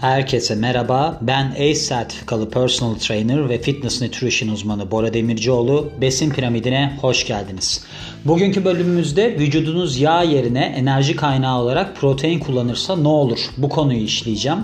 Herkese merhaba. Ben ACE sertifikalı personal trainer ve fitness nutrition uzmanı Bora Demircioğlu. Besin piramidine hoş geldiniz. Bugünkü bölümümüzde vücudunuz yağ yerine enerji kaynağı olarak protein kullanırsa ne olur? Bu konuyu işleyeceğim.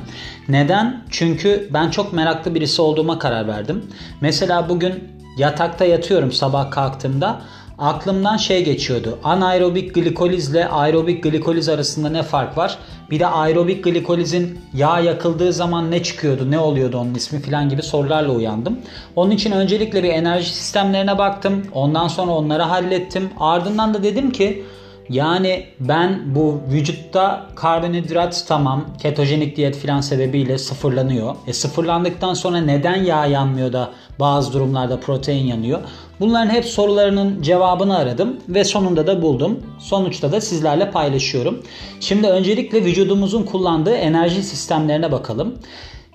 Neden? Çünkü ben çok meraklı birisi olduğuma karar verdim. Mesela bugün yatakta yatıyorum sabah kalktığımda aklımdan şey geçiyordu. Anaerobik glikolizle aerobik glikoliz arasında ne fark var? Bir de aerobik glikolizin yağ yakıldığı zaman ne çıkıyordu, ne oluyordu onun ismi falan gibi sorularla uyandım. Onun için öncelikle bir enerji sistemlerine baktım. Ondan sonra onları hallettim. Ardından da dedim ki yani ben bu vücutta karbonhidrat tamam ketojenik diyet filan sebebiyle sıfırlanıyor. E sıfırlandıktan sonra neden yağ yanmıyor da bazı durumlarda protein yanıyor? Bunların hep sorularının cevabını aradım ve sonunda da buldum. Sonuçta da sizlerle paylaşıyorum. Şimdi öncelikle vücudumuzun kullandığı enerji sistemlerine bakalım.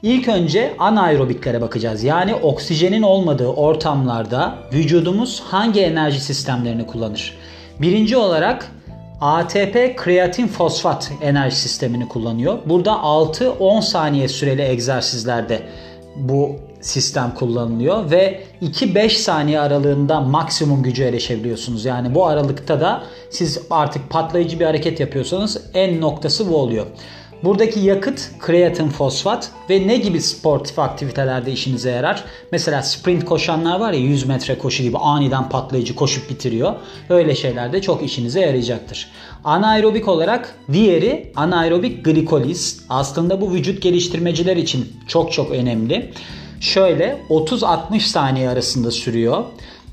İlk önce anaerobiklere bakacağız. Yani oksijenin olmadığı ortamlarda vücudumuz hangi enerji sistemlerini kullanır? Birinci olarak ATP kreatin fosfat enerji sistemini kullanıyor. Burada 6-10 saniye süreli egzersizlerde bu sistem kullanılıyor ve 2-5 saniye aralığında maksimum gücü erişebiliyorsunuz. Yani bu aralıkta da siz artık patlayıcı bir hareket yapıyorsanız en noktası bu oluyor. Buradaki yakıt kreatin fosfat ve ne gibi sportif aktivitelerde işinize yarar? Mesela sprint koşanlar var ya 100 metre koşu gibi aniden patlayıcı koşup bitiriyor. Öyle şeylerde çok işinize yarayacaktır. Anaerobik olarak diğeri anaerobik glikoliz. Aslında bu vücut geliştirmeciler için çok çok önemli. Şöyle 30-60 saniye arasında sürüyor.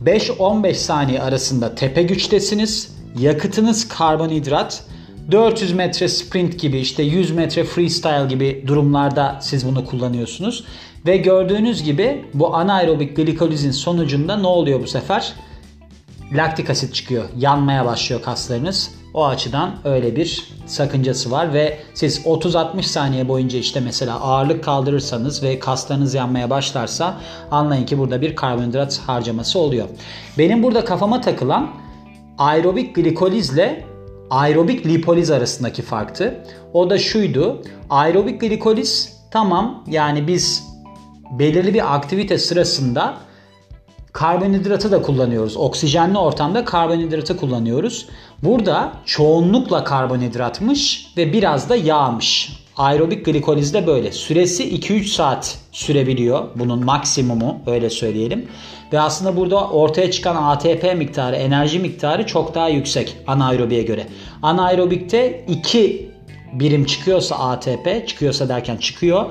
5-15 saniye arasında tepe güçtesiniz. Yakıtınız karbonhidrat. 400 metre sprint gibi işte 100 metre freestyle gibi durumlarda siz bunu kullanıyorsunuz. Ve gördüğünüz gibi bu anaerobik glikolizin sonucunda ne oluyor bu sefer? Laktik asit çıkıyor. Yanmaya başlıyor kaslarınız. O açıdan öyle bir sakıncası var ve siz 30-60 saniye boyunca işte mesela ağırlık kaldırırsanız ve kaslarınız yanmaya başlarsa anlayın ki burada bir karbonhidrat harcaması oluyor. Benim burada kafama takılan aerobik glikolizle aerobik lipoliz arasındaki farktı. O da şuydu. Aerobik glikoliz tamam yani biz belirli bir aktivite sırasında karbonhidratı da kullanıyoruz. Oksijenli ortamda karbonhidratı kullanıyoruz. Burada çoğunlukla karbonhidratmış ve biraz da yağmış. Aerobik glikolizde böyle. Süresi 2-3 saat sürebiliyor. Bunun maksimumu öyle söyleyelim. Ve aslında burada ortaya çıkan ATP miktarı, enerji miktarı çok daha yüksek anaerobiye göre. Anaerobikte 2 birim çıkıyorsa ATP, çıkıyorsa derken çıkıyor.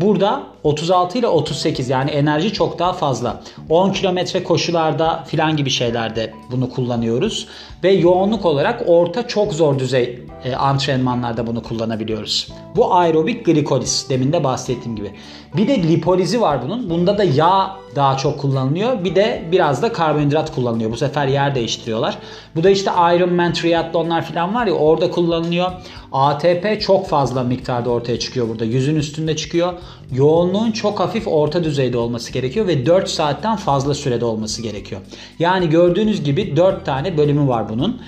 Burada 36 ile 38 yani enerji çok daha fazla. 10 kilometre koşularda filan gibi şeylerde bunu kullanıyoruz. Ve yoğunluk olarak orta çok zor düzey e, antrenmanlarda bunu kullanabiliyoruz. Bu aerobik glikoliz demin de bahsettiğim gibi. Bir de lipolizi var bunun. Bunda da yağ daha çok kullanılıyor. Bir de biraz da karbonhidrat kullanılıyor. Bu sefer yer değiştiriyorlar. Bu da işte Ironman triatlonlar falan var ya orada kullanılıyor. ATP çok fazla miktarda ortaya çıkıyor burada. Yüzün üstünde çıkıyor. Yoğunluğun çok hafif orta düzeyde olması gerekiyor ve 4 saatten fazla sürede olması gerekiyor. Yani gördüğünüz gibi 4 tane bölümü var bunun.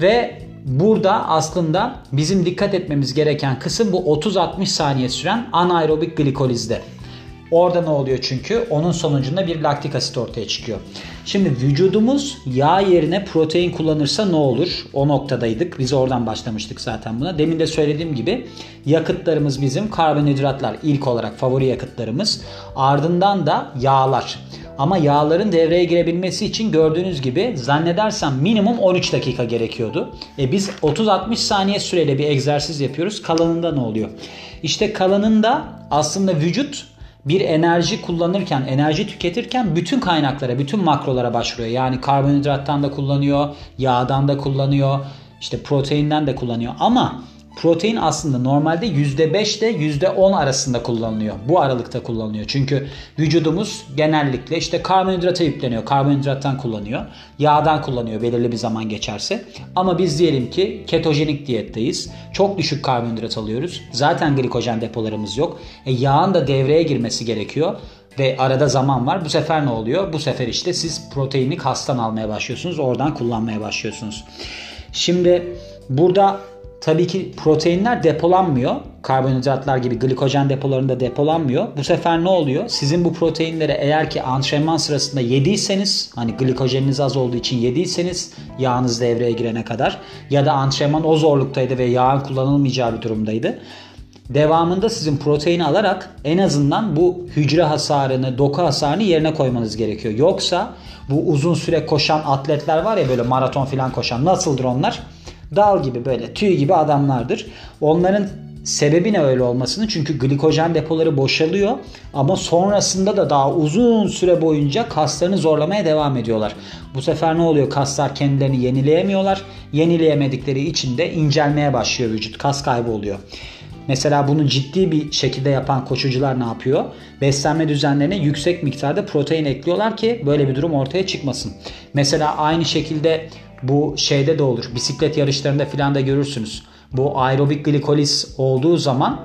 Ve burada aslında bizim dikkat etmemiz gereken kısım bu 30-60 saniye süren anaerobik glikolizde. Orada ne oluyor çünkü? Onun sonucunda bir laktik asit ortaya çıkıyor. Şimdi vücudumuz yağ yerine protein kullanırsa ne olur? O noktadaydık. Biz oradan başlamıştık zaten buna. Demin de söylediğim gibi yakıtlarımız bizim karbonhidratlar ilk olarak favori yakıtlarımız. Ardından da yağlar. Ama yağların devreye girebilmesi için gördüğünüz gibi zannedersem minimum 13 dakika gerekiyordu. E biz 30-60 saniye süreyle bir egzersiz yapıyoruz. Kalanında ne oluyor? İşte kalanında aslında vücut bir enerji kullanırken, enerji tüketirken bütün kaynaklara, bütün makrolara başvuruyor. Yani karbonhidrattan da kullanıyor, yağdan da kullanıyor, işte proteinden de kullanıyor. Ama Protein aslında normalde %5 ile %10 arasında kullanılıyor. Bu aralıkta kullanılıyor. Çünkü vücudumuz genellikle işte karbonhidrata yükleniyor. Karbonhidrattan kullanıyor. Yağdan kullanıyor belirli bir zaman geçerse. Ama biz diyelim ki ketojenik diyetteyiz. Çok düşük karbonhidrat alıyoruz. Zaten glikojen depolarımız yok. E, yağın da devreye girmesi gerekiyor ve arada zaman var. Bu sefer ne oluyor? Bu sefer işte siz proteini kastan almaya başlıyorsunuz. Oradan kullanmaya başlıyorsunuz. Şimdi burada tabii ki proteinler depolanmıyor. karbonhidratlar gibi glikojen depolarında depolanmıyor. Bu sefer ne oluyor? Sizin bu proteinleri eğer ki antrenman sırasında yediyseniz hani glikojeniniz az olduğu için yediyseniz yağınız devreye girene kadar ya da antrenman o zorluktaydı ve yağın kullanılmayacağı bir durumdaydı. Devamında sizin proteini alarak en azından bu hücre hasarını, doku hasarını yerine koymanız gerekiyor. Yoksa bu uzun süre koşan atletler var ya böyle maraton falan koşan nasıldır onlar? Dal gibi böyle tüy gibi adamlardır. Onların Sebebi ne öyle olmasının? Çünkü glikojen depoları boşalıyor ama sonrasında da daha uzun süre boyunca kaslarını zorlamaya devam ediyorlar. Bu sefer ne oluyor? Kaslar kendilerini yenileyemiyorlar. Yenileyemedikleri için de incelmeye başlıyor vücut. Kas kaybı oluyor. Mesela bunu ciddi bir şekilde yapan koşucular ne yapıyor? Beslenme düzenlerine yüksek miktarda protein ekliyorlar ki böyle bir durum ortaya çıkmasın. Mesela aynı şekilde bu şeyde de olur. Bisiklet yarışlarında filan da görürsünüz. Bu aerobik glikoliz olduğu zaman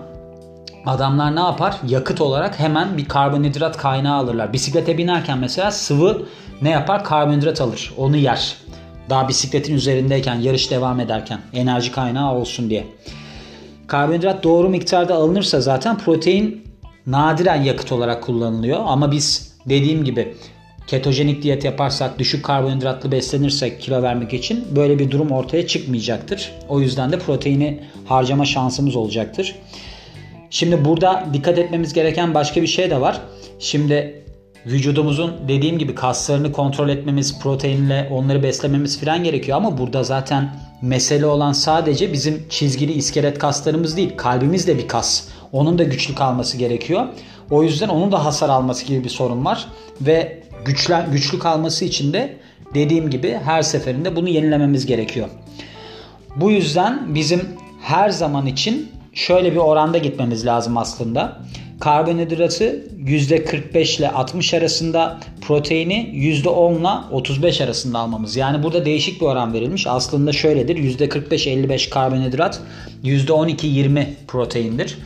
adamlar ne yapar? Yakıt olarak hemen bir karbonhidrat kaynağı alırlar. Bisiklete binerken mesela sıvı ne yapar? Karbonhidrat alır. Onu yer. Daha bisikletin üzerindeyken, yarış devam ederken enerji kaynağı olsun diye. Karbonhidrat doğru miktarda alınırsa zaten protein nadiren yakıt olarak kullanılıyor. Ama biz dediğim gibi ketojenik diyet yaparsak, düşük karbonhidratlı beslenirsek kilo vermek için böyle bir durum ortaya çıkmayacaktır. O yüzden de proteini harcama şansımız olacaktır. Şimdi burada dikkat etmemiz gereken başka bir şey de var. Şimdi vücudumuzun dediğim gibi kaslarını kontrol etmemiz, proteinle onları beslememiz falan gerekiyor ama burada zaten mesele olan sadece bizim çizgili iskelet kaslarımız değil. Kalbimiz de bir kas. Onun da güçlü kalması gerekiyor. O yüzden onun da hasar alması gibi bir sorun var ve güçlen, güçlü kalması için de dediğim gibi her seferinde bunu yenilememiz gerekiyor. Bu yüzden bizim her zaman için şöyle bir oranda gitmemiz lazım aslında. Karbonhidratı %45 ile 60 arasında, proteini %10 ile 35 arasında almamız. Yani burada değişik bir oran verilmiş. Aslında şöyledir. %45-55 karbonhidrat, %12-20 proteindir.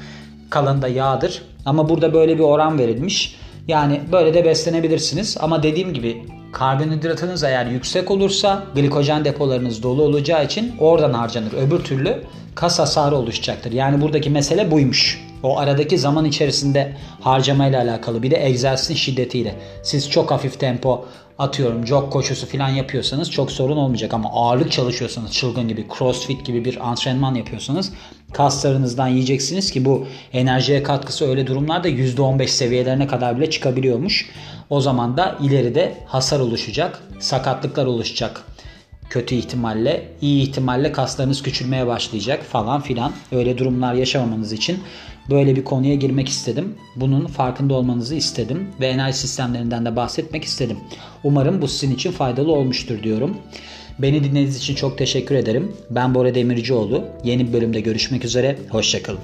Kalanı da yağdır. Ama burada böyle bir oran verilmiş. Yani böyle de beslenebilirsiniz. Ama dediğim gibi karbonhidratınız eğer yüksek olursa glikojen depolarınız dolu olacağı için oradan harcanır. Öbür türlü kas hasarı oluşacaktır. Yani buradaki mesele buymuş. O aradaki zaman içerisinde harcamayla alakalı bir de egzersizin şiddetiyle. Siz çok hafif tempo atıyorum jog koşusu falan yapıyorsanız çok sorun olmayacak ama ağırlık çalışıyorsanız çılgın gibi crossfit gibi bir antrenman yapıyorsanız kaslarınızdan yiyeceksiniz ki bu enerjiye katkısı öyle durumlarda %15 seviyelerine kadar bile çıkabiliyormuş. O zaman da ileride hasar oluşacak, sakatlıklar oluşacak kötü ihtimalle, iyi ihtimalle kaslarınız küçülmeye başlayacak falan filan. Öyle durumlar yaşamamanız için böyle bir konuya girmek istedim. Bunun farkında olmanızı istedim ve enerji sistemlerinden de bahsetmek istedim. Umarım bu sizin için faydalı olmuştur diyorum. Beni dinlediğiniz için çok teşekkür ederim. Ben Bora Demircioğlu. Yeni bir bölümde görüşmek üzere. Hoşçakalın.